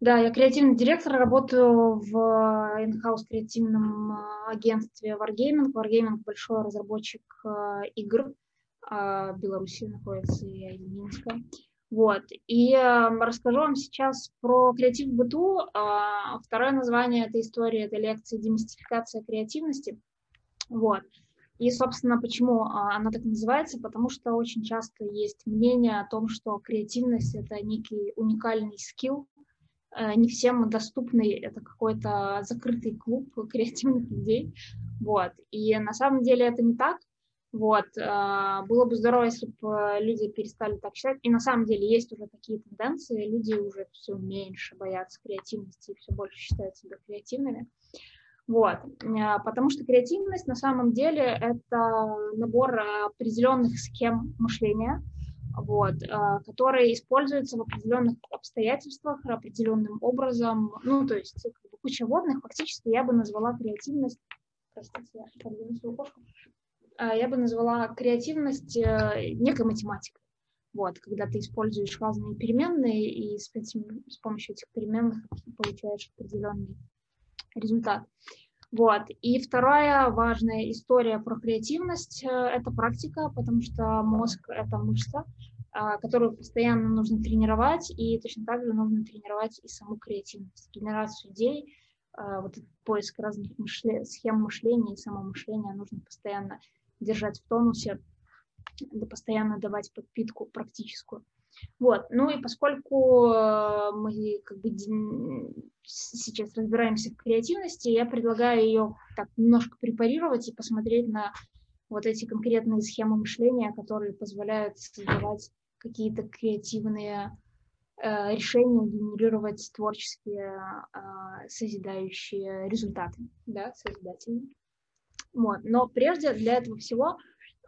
Да, я креативный директор, работаю в in-house креативном а, агентстве Wargaming. Wargaming – большой разработчик а, игр. В Беларуси находится и Минска. Вот. И э, расскажу вам сейчас про креатив в быту. Э, второе название этой истории – это лекция «Демистификация креативности». Вот. И, собственно, почему она так называется? Потому что очень часто есть мнение о том, что креативность – это некий уникальный скилл, Э, не всем доступный, это какой-то закрытый клуб креативных людей, вот, и на самом деле это не так, вот, э, было бы здорово, если бы люди перестали так считать, и на самом деле есть уже такие тенденции, люди уже все меньше боятся креативности все больше считают себя креативными, вот, э, потому что креативность на самом деле это набор определенных схем мышления, вот, э, которые используются в определенных обстоятельствах, определенным образом, ну, то есть как бы, куча водных, фактически я бы назвала креативность, простите, я свою кошку, э, я бы назвала креативность э, некой математикой. Вот, когда ты используешь разные переменные и с, этим, с помощью этих переменных получаешь определенный результат. Вот. И вторая важная история про креативность это практика, потому что мозг – это мышца, которую постоянно нужно тренировать, и точно так же нужно тренировать и саму креативность, генерацию идей, а, вот этот поиск разных мышле... схем мышления и самомышления нужно постоянно держать в тонусе, да постоянно давать подпитку практическую. Вот. Ну и поскольку э, мы как бы сейчас разбираемся в креативности, я предлагаю ее так немножко препарировать и посмотреть на вот эти конкретные схемы мышления, которые позволяют создавать какие-то креативные э, решения, генерировать творческие, э, созидающие результаты, да, созидательные. Вот. Но прежде для этого всего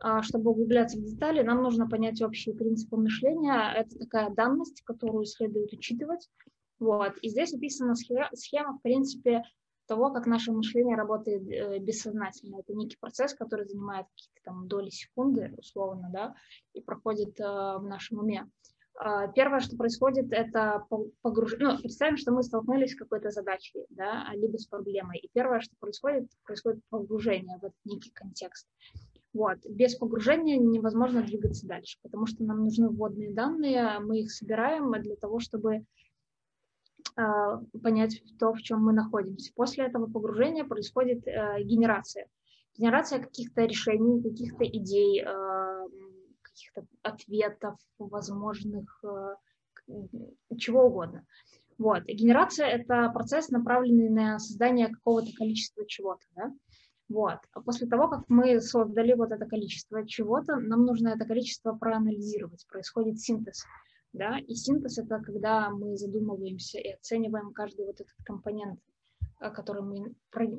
а, чтобы углубляться в детали, нам нужно понять общие принципы мышления. Это такая данность, которую следует учитывать. Вот. И здесь описана схема, в принципе, того, как наше мышление работает э, бессознательно. Это некий процесс, который занимает какие-то там доли секунды, условно, да, и проходит э, в нашем уме. Э, первое, что происходит, это погружение. Ну, представим, что мы столкнулись с какой-то задачей, да, либо с проблемой. И первое, что происходит, происходит погружение в этот некий контекст. Вот. Без погружения невозможно двигаться дальше, потому что нам нужны вводные данные, мы их собираем для того, чтобы понять то, в чем мы находимся. После этого погружения происходит э, генерация. Генерация каких-то решений, каких-то идей, э, каких-то ответов, возможных, чего угодно. Вот. Генерация – это процесс, направленный на создание какого-то количества чего-то. Да? Вот. А после того, как мы создали вот это количество чего-то, нам нужно это количество проанализировать. Происходит синтез. Да? И синтез — это когда мы задумываемся и оцениваем каждый вот этот компонент, э, который мы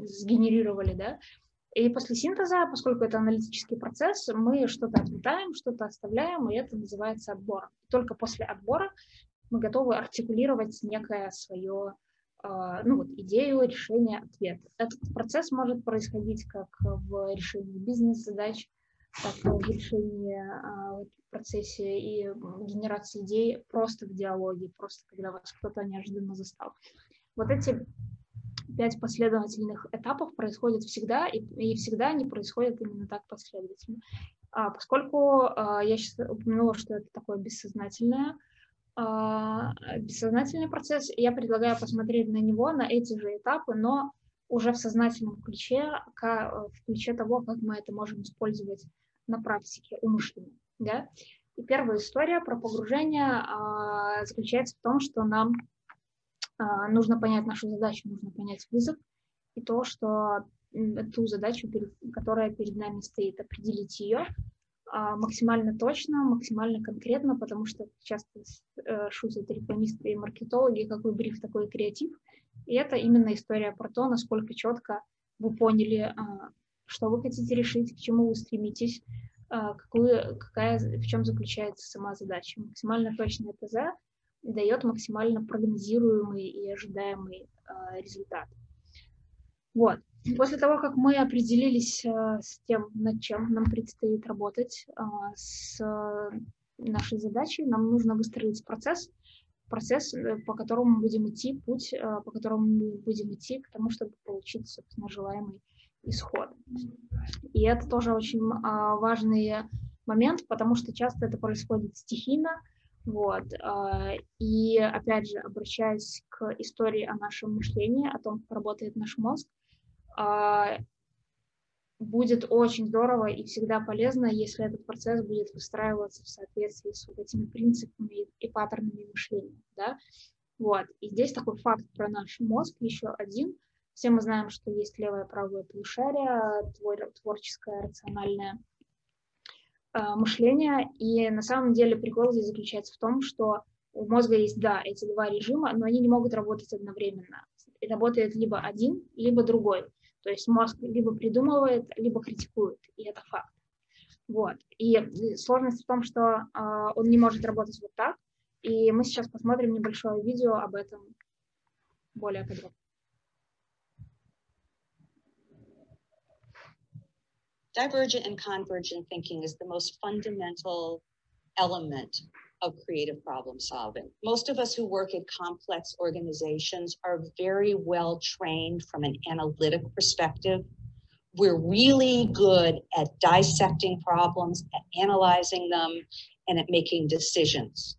сгенерировали. Да? И после синтеза, поскольку это аналитический процесс, мы что-то отметаем, что-то оставляем, и это называется отбором. Только после отбора мы готовы артикулировать некое свое а, ну, вот, идею решения ответа. Этот процесс может происходить как в решении бизнес-задач, так в решении а, в процессе и генерации идей просто в диалоге, просто когда вас кто-то неожиданно застал. Вот эти пять последовательных этапов происходят всегда, и, и всегда они происходят именно так последовательно. А, поскольку а, я сейчас упомянула, что это такое бессознательное, а, бессознательный процесс, я предлагаю посмотреть на него, на эти же этапы, но уже в сознательном ключе, в ключе того, как мы это можем использовать на практике умышленно. Да? И первая история про погружение а, заключается в том, что нам а, нужно понять нашу задачу, нужно понять вызов и то, что ту задачу, которая перед нами стоит, определить ее, а, максимально точно, максимально конкретно, потому что часто э, шутят рекламисты и маркетологи, какой бриф, такой креатив. И это именно история про то, насколько четко вы поняли, а, что вы хотите решить, к чему вы стремитесь, а, какую, какая, в чем заключается сама задача. Максимально точное ТЗ дает максимально прогнозируемый и ожидаемый результат. Вот. После того, как мы определились с тем, над чем нам предстоит работать, с нашей задачей, нам нужно выстроить процесс, процесс, э, по которому мы будем идти, путь, э, по которому мы будем идти к тому, чтобы получить, собственно, желаемый исход. И это тоже очень а, важный момент, потому что часто это происходит стихийно, вот. А, и опять же, обращаясь к истории о нашем мышлении, о том, как работает наш мозг, а, будет очень здорово и всегда полезно, если этот процесс будет выстраиваться в соответствии с вот этими принципами и паттернами мышления. Да? Вот. И здесь такой факт про наш мозг еще один. Все мы знаем, что есть левое и правое полушарие, твор, творческое, рациональное э, мышление. И на самом деле прикол здесь заключается в том, что у мозга есть, да, эти два режима, но они не могут работать одновременно. Работает либо один, либо другой. То есть мозг либо придумывает, либо критикует, и это факт. Вот. И сложность в том, что э, он не может работать вот так. И мы сейчас посмотрим небольшое видео об этом более подробно. Divergent and convergent thinking is the most fundamental element of creative problem solving. Most of us who work at complex organizations are very well trained from an analytic perspective. We're really good at dissecting problems, at analyzing them, and at making decisions.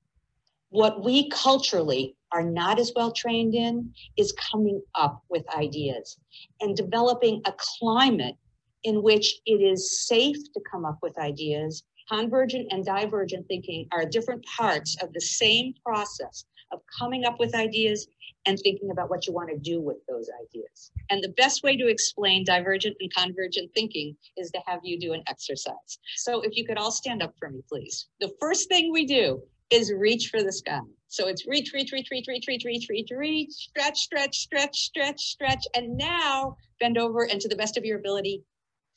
What we culturally are not as well trained in is coming up with ideas and developing a climate in which it is safe to come up with ideas Convergent and divergent thinking are different parts of the same process of coming up with ideas and thinking about what you want to do with those ideas. And the best way to explain divergent and convergent thinking is to have you do an exercise. So if you could all stand up for me, please. The first thing we do is reach for the sky. So it's reach, reach, reach, reach, reach, reach, reach, reach, reach, stretch, stretch, stretch, stretch, stretch. And now bend over and to the best of your ability,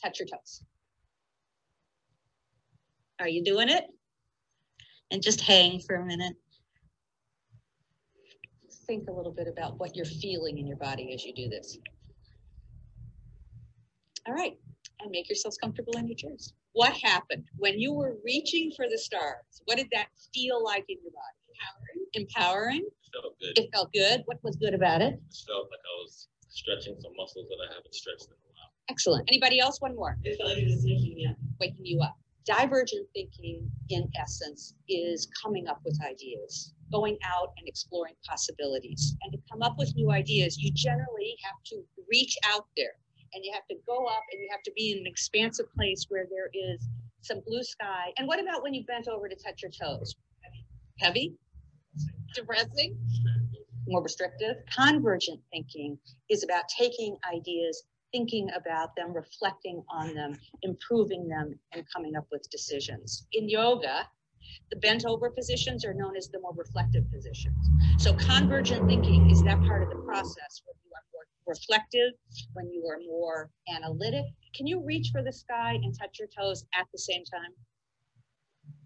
touch your toes. Are you doing it? And just hang for a minute. Think a little bit about what you're feeling in your body as you do this. All right, and make yourselves comfortable in your chairs. What happened when you were reaching for the stars? What did that feel like in your body? Empowering. Empowering. It felt good. It felt good. What was good about it? It felt like I was stretching some muscles that I haven't stretched in a while. Excellent. Anybody else? One more. It felt like it was waking me up. Waking you up. Divergent thinking, in essence, is coming up with ideas, going out and exploring possibilities. And to come up with new ideas, you generally have to reach out there and you have to go up and you have to be in an expansive place where there is some blue sky. And what about when you bent over to touch your toes? Heavy? Depressing? More restrictive? Convergent thinking is about taking ideas thinking about them, reflecting on them, improving them, and coming up with decisions. In yoga, the bent over positions are known as the more reflective positions. So convergent thinking is that part of the process where you are more reflective, when you are more analytic. Can you reach for the sky and touch your toes at the same time?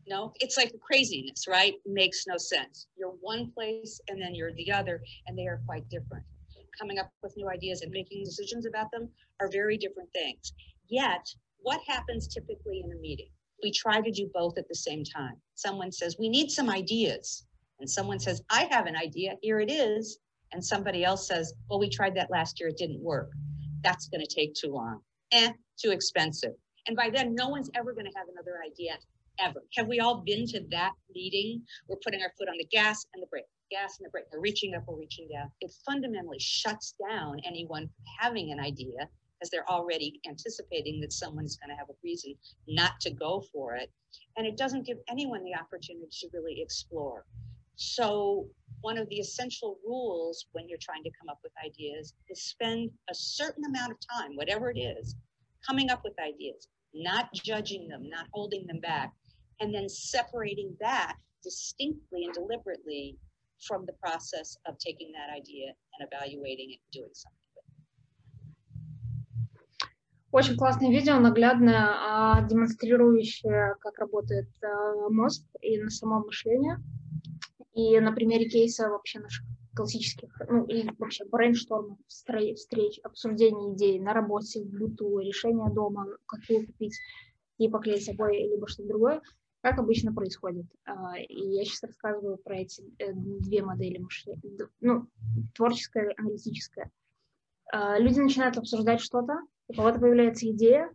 No, it's like craziness, right? Makes no sense. You're one place and then you're the other, and they are quite different coming up with new ideas and making decisions about them are very different things. Yet, what happens typically in a meeting? We try to do both at the same time. Someone says, We need some ideas. And someone says, I have an idea, here it is. And somebody else says, Well, we tried that last year, it didn't work. That's going to take too long. Eh, too expensive. And by then, no one's ever going to have another idea ever. Have we all been to that meeting? We're putting our foot on the gas and the brake gas and the brake, they're reaching up or reaching down. It fundamentally shuts down anyone from having an idea as they're already anticipating that someone's going to have a reason not to go for it. And it doesn't give anyone the opportunity to really explore. So, one of the essential rules when you're trying to come up with ideas is spend a certain amount of time, whatever it is, coming up with ideas, not judging them, not holding them back, and then separating that distinctly and deliberately from the process of taking that idea and evaluating it and doing something. Очень классное видео, наглядное, демонстрирующее, как работает мозг и на само мышление. И на примере кейса вообще наших классических, ну и вообще брейнштормов, встреч, обсуждений идей на работе, в быту, решения дома, какую купить и поклеить обои, либо что-то другое. Как обычно происходит? А, и я сейчас рассказываю про эти э, две модели мышления, ну, творческая, аналитическая. А, люди начинают обсуждать что-то, у кого-то появляется идея,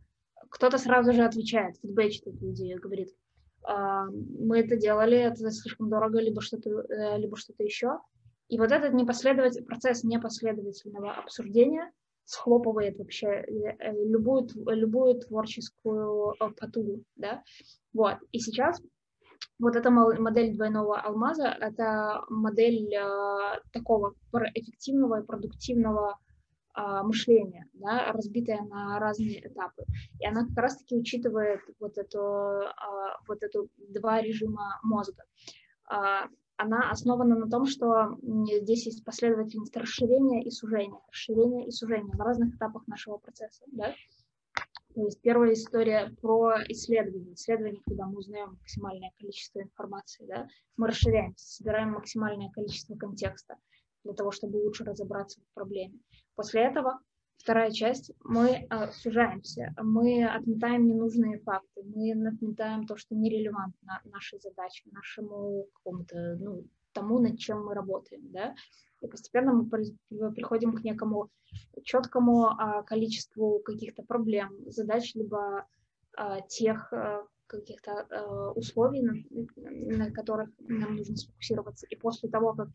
кто-то сразу же отвечает, фидбэчит эту идею, говорит, «А, мы это делали, это слишком дорого, либо что-то, э, либо что-то еще. И вот этот непоследователь, процесс непоследовательного обсуждения схлопывает вообще э, любую, любую творческую потугу, да, вот, и сейчас вот эта модель двойного алмаза, это модель э, такого эффективного и продуктивного э, мышления, да, разбитая на разные этапы. И она как раз-таки учитывает вот эту, э, вот эту два режима мозга. Э, она основана на том, что здесь есть последовательность расширения и сужения, расширения и сужения на разных этапах нашего процесса. Да? То есть первая история про исследование. Исследование, когда мы узнаем максимальное количество информации, да, мы расширяемся, собираем максимальное количество контекста для того, чтобы лучше разобраться в проблеме. После этого вторая часть, мы э, сужаемся, мы отметаем ненужные факты, мы отметаем то, что нерелевантно нашей задаче, нашему какому-то, ну, тому, над чем мы работаем, да, и постепенно мы приходим к некому четкому а, количеству каких-то проблем, задач, либо а, тех а, каких-то а, условий, на которых нам нужно сфокусироваться. И после того, как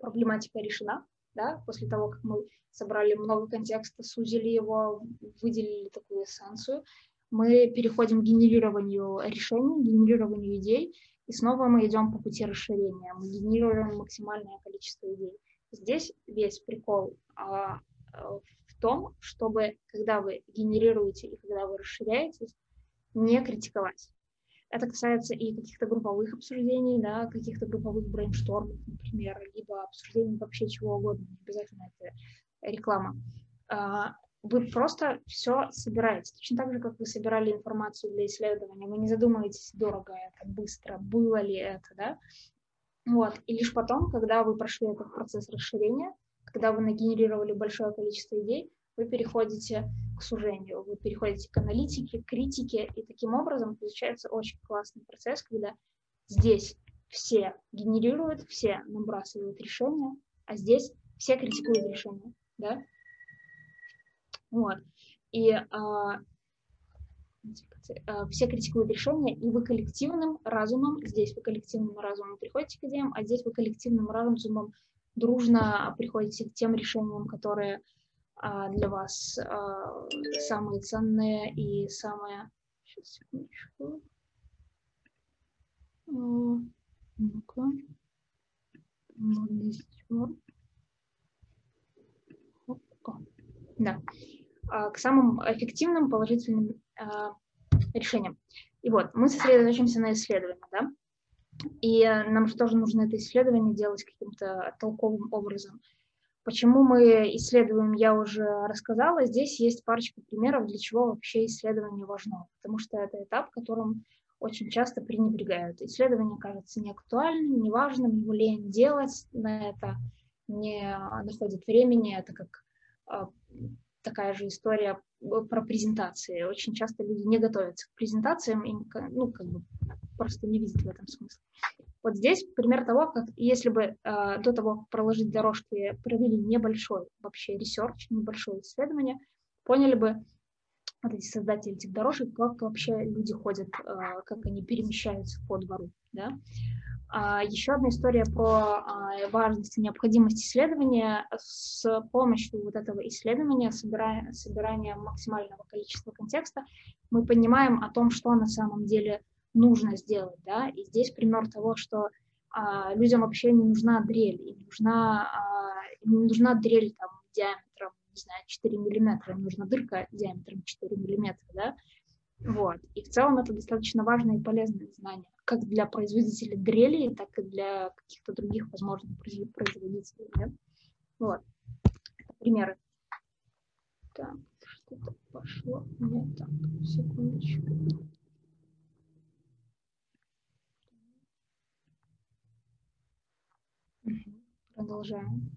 проблематика решена, да, после того, как мы собрали много контекста, сузили его, выделили такую эссенцию, мы переходим к генерированию решений, генерированию идей, и снова мы идем по пути расширения, мы генерируем максимальное количество идей. Здесь весь прикол а, а, в том, чтобы, когда вы генерируете и когда вы расширяетесь, не критиковать. Это касается и каких-то групповых обсуждений, да, каких-то групповых брейнштормов, например, либо обсуждений вообще чего угодно, не обязательно это реклама. А, вы просто все собираете. Точно так же, как вы собирали информацию для исследования. Вы не задумываетесь, дорого это, быстро, было ли это, да? Вот. И лишь потом, когда вы прошли этот процесс расширения, когда вы нагенерировали большое количество идей, вы переходите к сужению, вы переходите к аналитике, к критике, и таким образом получается очень классный процесс, когда здесь все генерируют, все набрасывают решения, а здесь все критикуют решения, да? Вот. И а, а, все критикуют решения, и вы коллективным разумом, здесь вы коллективным разумом приходите к идеям, а здесь вы коллективным разумом дружно приходите к тем решениям, которые для вас а, самые ценные и самые... Сейчас, секундочку. А, ну-ка. Вот. Да. А, к самым эффективным положительным а, решениям. И вот, мы сосредоточимся на исследовании, да, и нам же тоже нужно это исследование делать каким-то толковым образом. Почему мы исследуем, я уже рассказала. Здесь есть парочка примеров, для чего вообще исследование важно. Потому что это этап, которым очень часто пренебрегают. Исследование кажется неактуальным, неважным, его лень делать на это, не находит времени. Это как а, такая же история э, про презентации. Очень часто люди не готовятся к презентациям и ну, как бы просто не видят в этом смысла. Вот здесь пример того, как если бы э, до того, как проложить дорожки, провели небольшой вообще research, небольшое исследование, поняли бы вот эти создатели этих дорожек, как вообще люди ходят, э, как они перемещаются по двору. Да? А, еще одна история про а, важность и необходимость исследования. С помощью вот этого исследования, собирая, собирания максимального количества контекста, мы понимаем о том, что на самом деле нужно сделать. Да? И здесь пример того, что а, людям вообще не нужна дрель, им нужна, им не нужна дрель там, диаметром, не знаю, 4 миллиметра, им нужна дырка диаметром 4 миллиметра. Да? Вот. И в целом это достаточно важное и полезное знание как для производителей дрелей, так и для каких-то других, возможно, производителей. Да? Вот. Примеры. Так, что-то пошло не так. Секундочку. Продолжаем.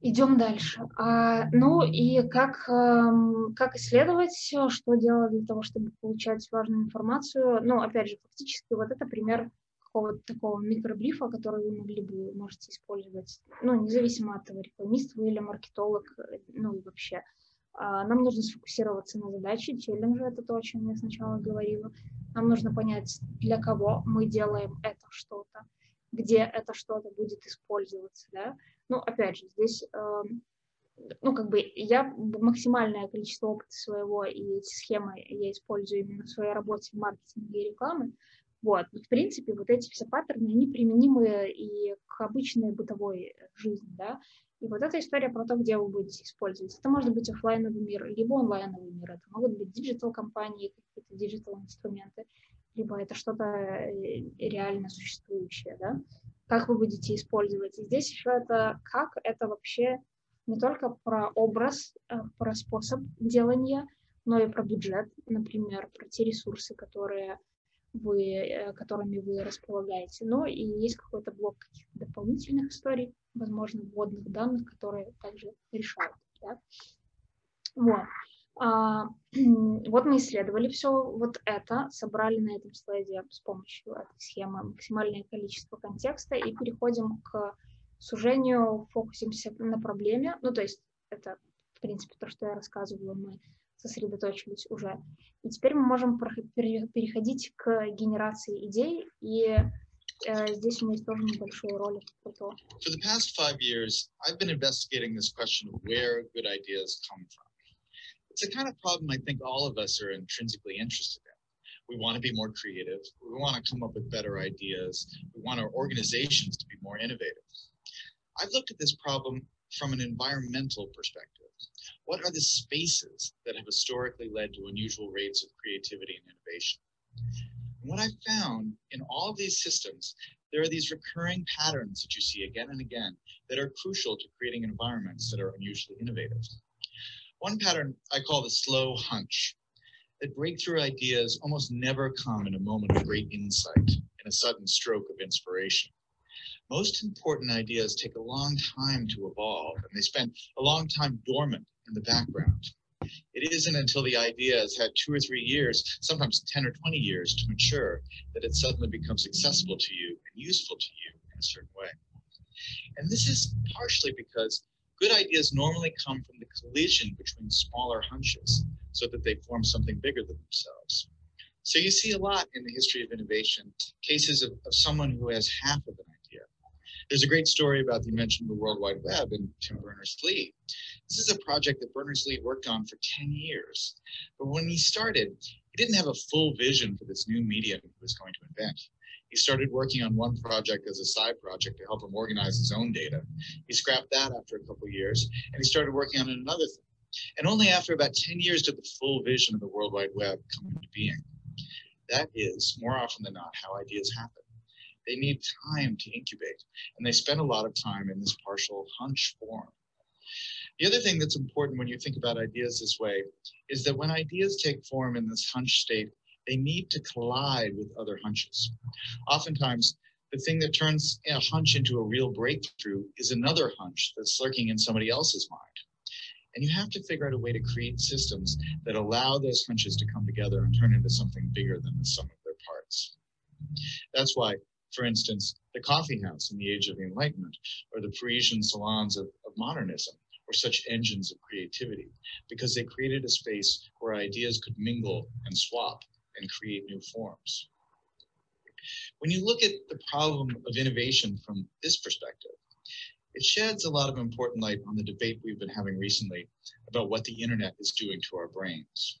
Идем дальше. А, ну и как, эм, как исследовать, что делать для того, чтобы получать важную информацию. Ну, опять же, фактически вот это пример какого-то такого микробрифа, который вы могли бы, можете использовать, ну, независимо от того, рекламист вы или маркетолог, э, ну и вообще. А, нам нужно сфокусироваться на задаче, челленджи, это то, о чем я сначала говорила. Нам нужно понять, для кого мы делаем это что-то, где это что-то будет использоваться, да. Ну, опять же, здесь, э, ну, как бы я максимальное количество опыта своего и эти схемы я использую именно в своей работе в маркетинге и рекламе. Вот, в принципе, вот эти все паттерны, они применимы и к обычной бытовой жизни, да, и вот эта история про то, где вы будете использовать. Это может быть офлайновый мир, либо онлайновый мир. Это могут быть digital-компании, какие-то digital-инструменты, либо это что-то э, реально существующее, да. Как вы будете использовать. И здесь еще это как, это вообще не только про образ, э, про способ делания, но и про бюджет, например, про те ресурсы, которые вы, э, которыми вы располагаете. Но и есть какой-то блок каких-то дополнительных историй, возможно, вводных данных, которые также решают. Да? Вот. А, вот мы исследовали все вот это, собрали на этом слайде с помощью этой схемы максимальное количество контекста и переходим к сужению, фокусимся на проблеме. Ну, то есть это, в принципе, то, что я рассказывала, мы сосредоточились уже. И теперь мы можем переходить к генерации идей, и э, здесь у меня тоже про то. For the past five years, I've been investigating this question of where good ideas come from. It's a kind of problem I think all of us are intrinsically interested in. We want to be more creative. We want to come up with better ideas. We want our organizations to be more innovative. I've looked at this problem from an environmental perspective. What are the spaces that have historically led to unusual rates of creativity and innovation? And what I found in all of these systems, there are these recurring patterns that you see again and again that are crucial to creating environments that are unusually innovative. One pattern I call the slow hunch, that breakthrough ideas almost never come in a moment of great insight, in a sudden stroke of inspiration most important ideas take a long time to evolve and they spend a long time dormant in the background. It isn't until the idea has had two or three years, sometimes 10 or 20 years to mature, that it suddenly becomes accessible to you and useful to you in a certain way. And this is partially because good ideas normally come from the collision between smaller hunches so that they form something bigger than themselves. So you see a lot in the history of innovation, cases of, of someone who has half of an idea. There's a great story about the invention of the World Wide Web and Tim Berners-Lee. This is a project that Berners-Lee worked on for 10 years. But when he started, he didn't have a full vision for this new medium he was going to invent. He started working on one project as a side project to help him organize his own data. He scrapped that after a couple years, and he started working on another thing. And only after about 10 years did the full vision of the World Wide Web come into being. That is, more often than not, how ideas happen. They need time to incubate, and they spend a lot of time in this partial hunch form. The other thing that's important when you think about ideas this way is that when ideas take form in this hunch state, they need to collide with other hunches. Oftentimes, the thing that turns a hunch into a real breakthrough is another hunch that's lurking in somebody else's mind. And you have to figure out a way to create systems that allow those hunches to come together and turn into something bigger than the sum of their parts. That's why, for instance, the coffee house in the age of the Enlightenment or the Parisian salons of, of modernism were such engines of creativity because they created a space where ideas could mingle and swap and create new forms. When you look at the problem of innovation from this perspective, it sheds a lot of important light on the debate we've been having recently about what the internet is doing to our brains.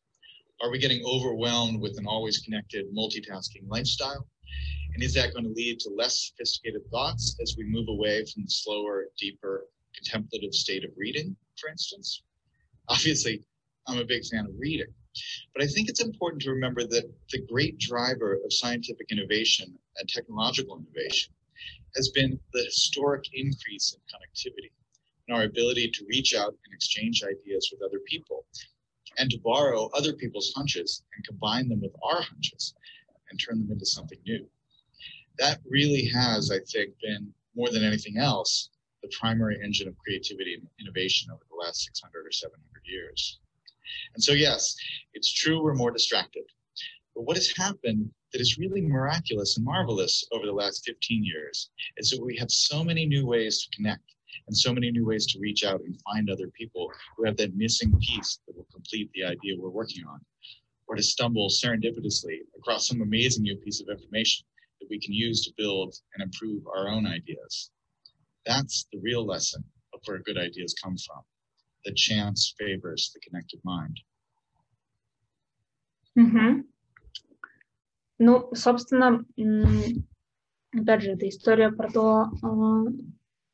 Are we getting overwhelmed with an always connected multitasking lifestyle? And is that going to lead to less sophisticated thoughts as we move away from the slower, deeper, contemplative state of reading, for instance? Obviously, I'm a big fan of reading. But I think it's important to remember that the great driver of scientific innovation and technological innovation has been the historic increase in connectivity and our ability to reach out and exchange ideas with other people and to borrow other people's hunches and combine them with our hunches and turn them into something new. That really has, I think, been more than anything else the primary engine of creativity and innovation over the last 600 or 700 years. And so, yes, it's true we're more distracted. But what has happened that is really miraculous and marvelous over the last 15 years is that we have so many new ways to connect and so many new ways to reach out and find other people who have that missing piece that will complete the idea we're working on, or to stumble serendipitously across some amazing new piece of information that we can use to build and improve our own ideas. That's the real lesson of where good ideas come from. The chance favors the connected mind. Угу. Ну, собственно, опять же, эта история про то,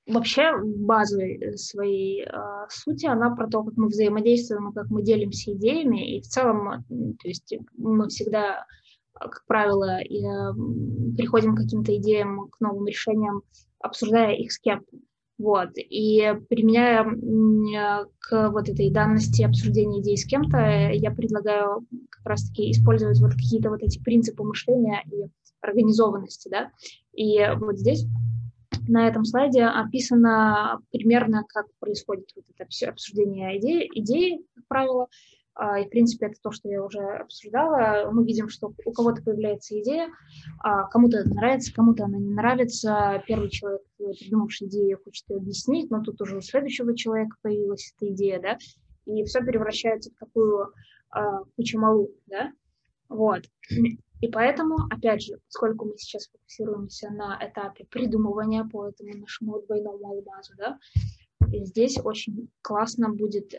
вообще базовой своей сути, она про то, как мы взаимодействуем и как мы делимся идеями, и в целом, то есть мы всегда, как правило, приходим к каким-то идеям, к новым решениям, обсуждая их с кем-то. Вот. И применяя к вот этой данности обсуждения идей с кем-то, я предлагаю как раз-таки использовать вот какие-то вот эти принципы мышления и организованности, да. И вот здесь на этом слайде описано примерно, как происходит вот это обсуждение идеи, идеи, как правило, и, в принципе, это то, что я уже обсуждала. Мы видим, что у кого-то появляется идея, а, кому-то это нравится, кому-то она не нравится. Первый человек, придумавший идею, хочет ее объяснить, но тут уже у следующего человека появилась эта идея, да, и все превращается в такую а, кучу малу, да, вот. И поэтому, опять же, поскольку мы сейчас фокусируемся на этапе придумывания по этому нашему двойному алмазу, да, здесь очень классно будет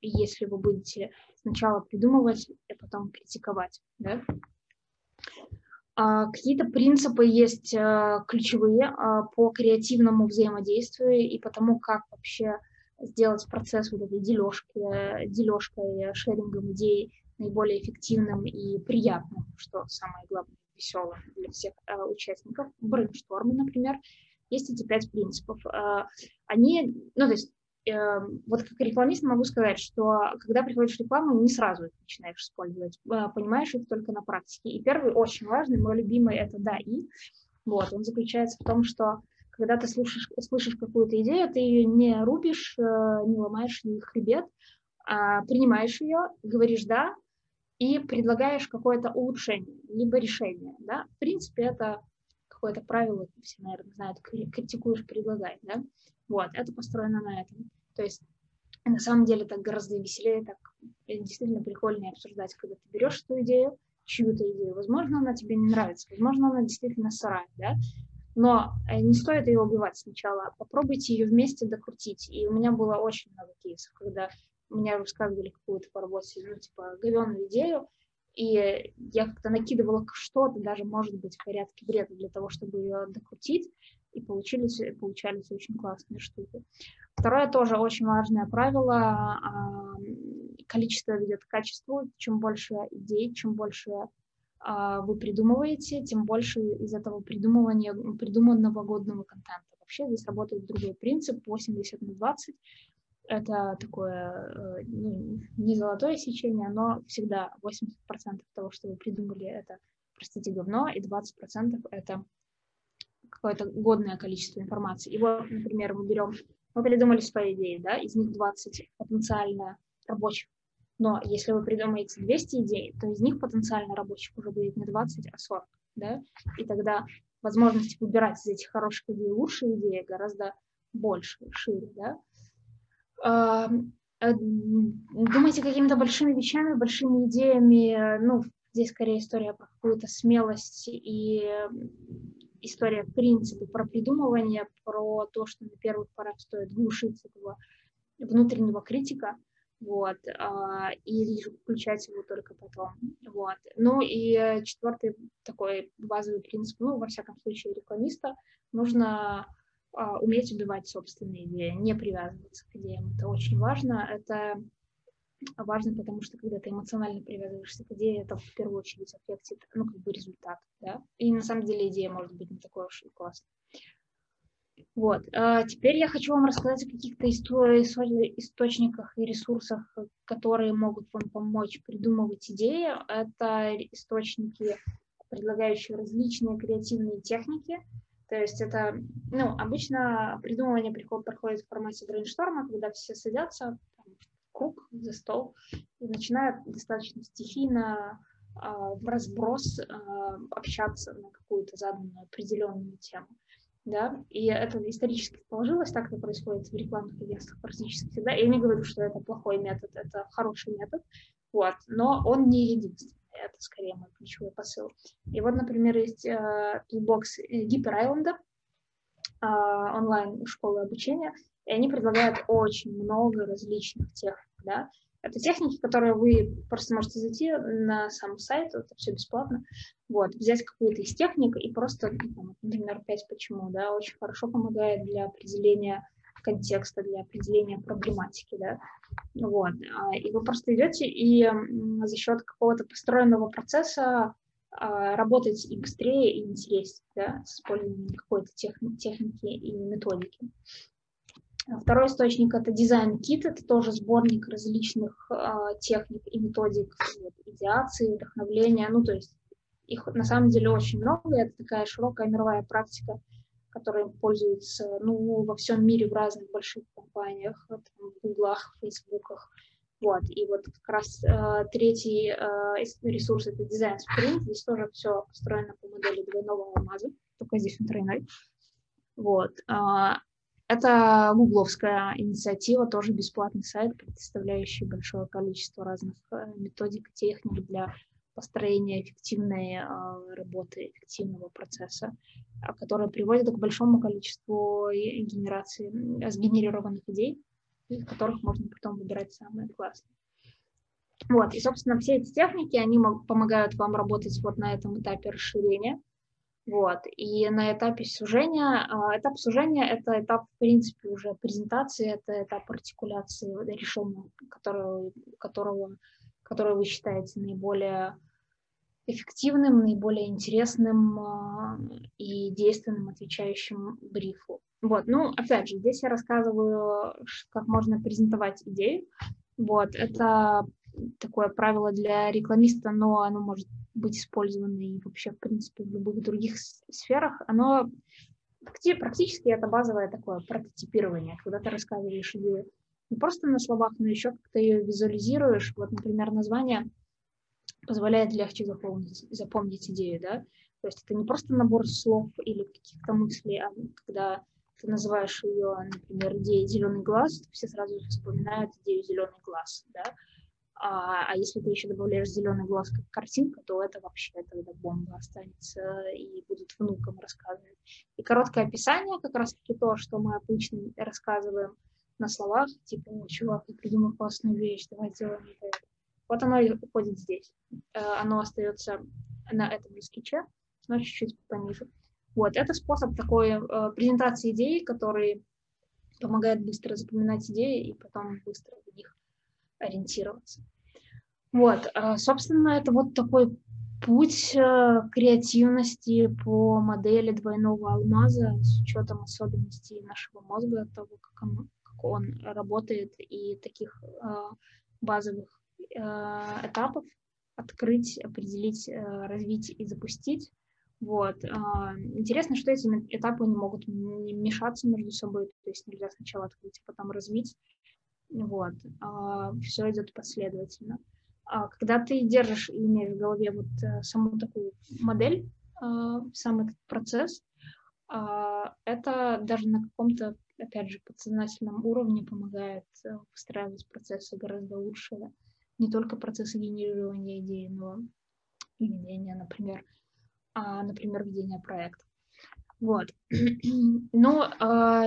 если вы будете сначала придумывать, а потом критиковать. Да? А, какие-то принципы есть а, ключевые а, по креативному взаимодействию и по тому, как вообще сделать процесс вот этой дележки, дележкой, шерингом идей наиболее эффективным и приятным, что самое главное, веселым для всех uh, участников. Брейншторме, например, есть эти пять принципов. Uh, они, ну, то есть вот как рекламист могу сказать, что когда приходишь в рекламу, не сразу это начинаешь использовать, а, понимаешь это только на практике. И первый очень важный, мой любимый, это «да» и. Вот, он заключается в том, что когда ты слушаешь, слышишь какую-то идею, ты ее не рубишь, э, не ломаешь ей хребет, а принимаешь ее, говоришь «да» и предлагаешь какое-то улучшение, либо решение. Да? В принципе, это какое-то правило, все, наверное, знают, критикуешь, предлагай. Да? Вот, это построено на этом. То есть на самом деле так гораздо веселее, так действительно прикольнее обсуждать, когда ты берешь эту идею, чью-то идею. Возможно, она тебе не нравится, возможно, она действительно сырая, да? Но э, не стоит ее убивать сначала. Попробуйте ее вместе докрутить. И у меня было очень много кейсов, когда мне рассказывали какую-то по работе, ну, типа, говенную идею, и я как-то накидывала что-то, даже, может быть, в порядке бреда для того, чтобы ее докрутить, и получились, получались очень классные штуки. Второе тоже очень важное правило. А, количество ведет к качеству. Чем больше идей, чем больше а, вы придумываете, тем больше из этого придумывания, придуманного годного контента. Вообще здесь работает другой принцип 80 на 20. Это такое э, ну, не золотое сечение, но всегда 80% того, что вы придумали, это, простите, говно, и 20% это какое-то годное количество информации. И вот, например, мы берем, мы придумали 100 идей, да, из них 20 потенциально рабочих. Но если вы придумаете 200 идей, то из них потенциально рабочих уже будет не 20, а 40, да, и тогда возможность выбирать из этих хороших идей лучшие идеи гораздо больше, шире, да. Э, думайте какими-то большими вещами, большими идеями, ну, здесь скорее история про какую-то смелость и история, в принципе, про придумывание, про то, что на первых порах стоит глушить этого внутреннего критика, вот, а, и включать его только потом, вот. Ну и четвертый такой базовый принцип, ну, во всяком случае, рекламиста, нужно уметь убивать собственные идеи, не привязываться к идеям, это очень важно, это важно, потому что когда ты эмоционально привязываешься к идее, это в первую очередь аффектит, ну, как бы результат, да, и на самом деле идея может быть не такой уж и классной. Вот. А теперь я хочу вам рассказать о каких-то источниках и ресурсах, которые могут вам помочь придумывать идеи. Это источники, предлагающие различные креативные техники, То есть это, ну, обычно придумывание проходит в формате брейншторма, когда все садятся там, круг за стол и начинают достаточно стихийно а, в разброс а, общаться на какую-то заданную определенную тему. Да? И это исторически сложилось, так это происходит в рекламных агентствах практически всегда. Я не говорю, что это плохой метод, это хороший метод, вот, но он не единственный. Это скорее мой ключевой посыл. И вот, например, есть э, toolbox Гипер Айленда, э, онлайн-школы обучения, и они предлагают очень много различных техник, да, это техники, которые вы просто можете зайти на сам сайт, это все бесплатно, вот, взять какую-то из техник и просто, ну, например, 5 почему, да, очень хорошо помогает для определения контекста, для определения проблематики, да, вот, а, и вы просто идете и за счет какого-то построенного процесса а, работаете и быстрее, и интереснее, да, с использованием какой-то техники и методики. Второй источник – это дизайн-кит, это тоже сборник различных э, техник и методик вот, идеации, вдохновления, ну, то есть их на самом деле очень много, это такая широкая мировая практика, которой пользуются, ну, во всем мире в разных больших компаниях, там, в Гуглах, Фейсбуках, вот, и вот как раз э, третий э, ресурс – это дизайн спринт, здесь тоже все построено по модели двойного алмаза, только здесь он тройной, вот, а, это гугловская инициатива, тоже бесплатный сайт, предоставляющий большое количество разных э, методик, техник для построения эффективной э, работы, эффективного процесса, а, который приводит к большому количеству генерации, сгенерированных идей, из которых можно потом выбирать самые классные. Вот, и, собственно, все эти техники, они помогают вам работать вот на этом этапе расширения, вот. И на этапе сужения, а, этап сужения – это этап, в принципе, уже презентации, это этап артикуляции решения, которого, которого, которое вы считаете наиболее эффективным, наиболее интересным а, и действенным, отвечающим брифу. Вот, ну, опять же, здесь я рассказываю, как можно презентовать идею. Вот, это такое правило для рекламиста, но оно может быть использовано и вообще, в принципе, в любых других сферах, оно практически это базовое такое прототипирование, когда ты рассказываешь идею не просто на словах, но еще как ты ее визуализируешь. Вот, например, название позволяет легче запомнить, запомнить идею, да, то есть это не просто набор слов или каких-то мыслей, а когда ты называешь ее, например, идеей зеленый глаз, то все сразу вспоминают идею зеленый глаз, да, а, а если ты еще добавляешь зеленый глаз как картинка, то это вообще тогда бомба останется и будет внукам рассказывать. И короткое описание, как раз таки то, что мы обычно рассказываем на словах, типа, чувак, я придумал классную вещь, давай сделаем это. Вот оно уходит здесь. Э, оно остается на этом же скетче, но чуть-чуть пониже. Вот, это способ такой э, презентации идей, который помогает быстро запоминать идеи и потом быстро в них ориентироваться. Вот, а, собственно, это вот такой путь э, креативности по модели двойного алмаза с учетом особенностей нашего мозга, того, как он, как он работает, и таких а, базовых э, этапов открыть, определить, э, развить и запустить. Вот. А, интересно, что эти этапы не могут мешаться между собой, то есть нельзя сначала открыть, а потом развить. Вот. Все идет последовательно. А когда ты держишь и имеешь в голове вот э, саму такую модель, сам этот процесс, это даже на каком-то, опять же, подсознательном уровне помогает э, выстраивать процессы гораздо лучше. Не только процессы генерирования идей, но и ведения, например, например, ведения проекта. Вот. Ну,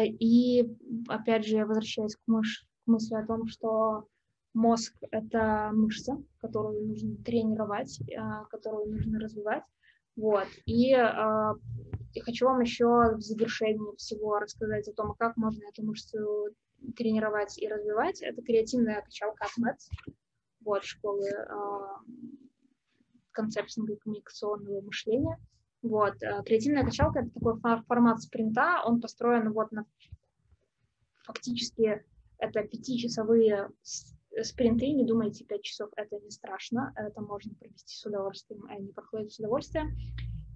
и опять же, возвращаясь к мыш мысли о том, что мозг — это мышца, которую нужно тренировать, а, которую нужно развивать. Вот. И э, хочу вам еще в завершении всего рассказать о том, как можно эту мышцу тренировать и развивать. Это креативная качалка от МЭЦ, вот, школы э, концепции коммуникационного мышления. Вот. Креативная качалка — это такой формат спринта, он построен вот на фактически это пятичасовые спринты, не думайте, пять часов это не страшно, это можно провести с удовольствием, они проходят с удовольствием.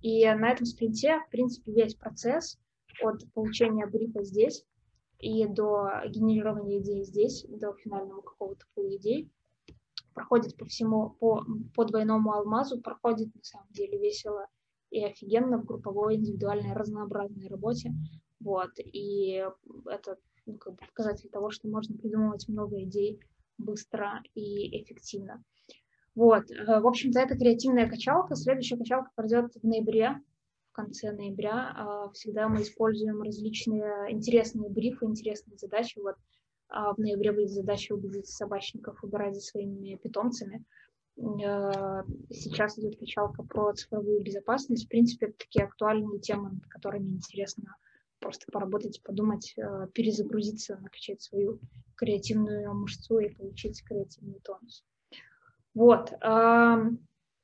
И на этом спринте, в принципе, весь процесс от получения брифа здесь и до генерирования идей здесь, до финального какого-то пула идей, проходит по всему, по, по двойному алмазу, проходит на самом деле весело и офигенно в групповой, индивидуальной, разнообразной работе. Вот, и это ну, как бы показатель того, что можно придумывать много идей быстро и эффективно. Вот, э, в общем-то, это креативная качалка. Следующая качалка пройдет в ноябре, в конце ноября. А, всегда мы используем различные интересные брифы, интересные задачи. Вот в ноябре будет задача убедить собачников убирать за своими питомцами. Э, сейчас идет качалка про цифровую безопасность. В принципе, это такие актуальные темы, над которыми интересно просто поработать, подумать, э, перезагрузиться, накачать свою креативную мышцу и получить креативный тонус. Вот.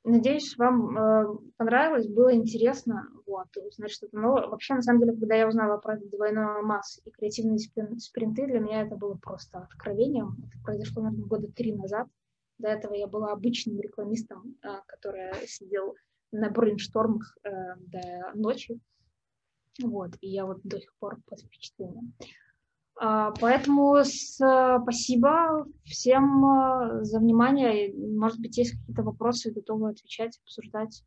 Надеюсь, вам э, понравилось, было интересно вот, узнать что-то новое. Вообще, на самом деле, когда я узнала про двойной масс и креативные спринты, для меня это было просто откровением. Это произошло, наверное, года три назад. До этого я была обычным рекламистом, э, который сидел на брейнштормах э, до ночи. Вот, и я вот до сих пор под впечатлением. А, поэтому спасибо всем а, за внимание. Может быть, есть какие-то вопросы, готовы отвечать, обсуждать.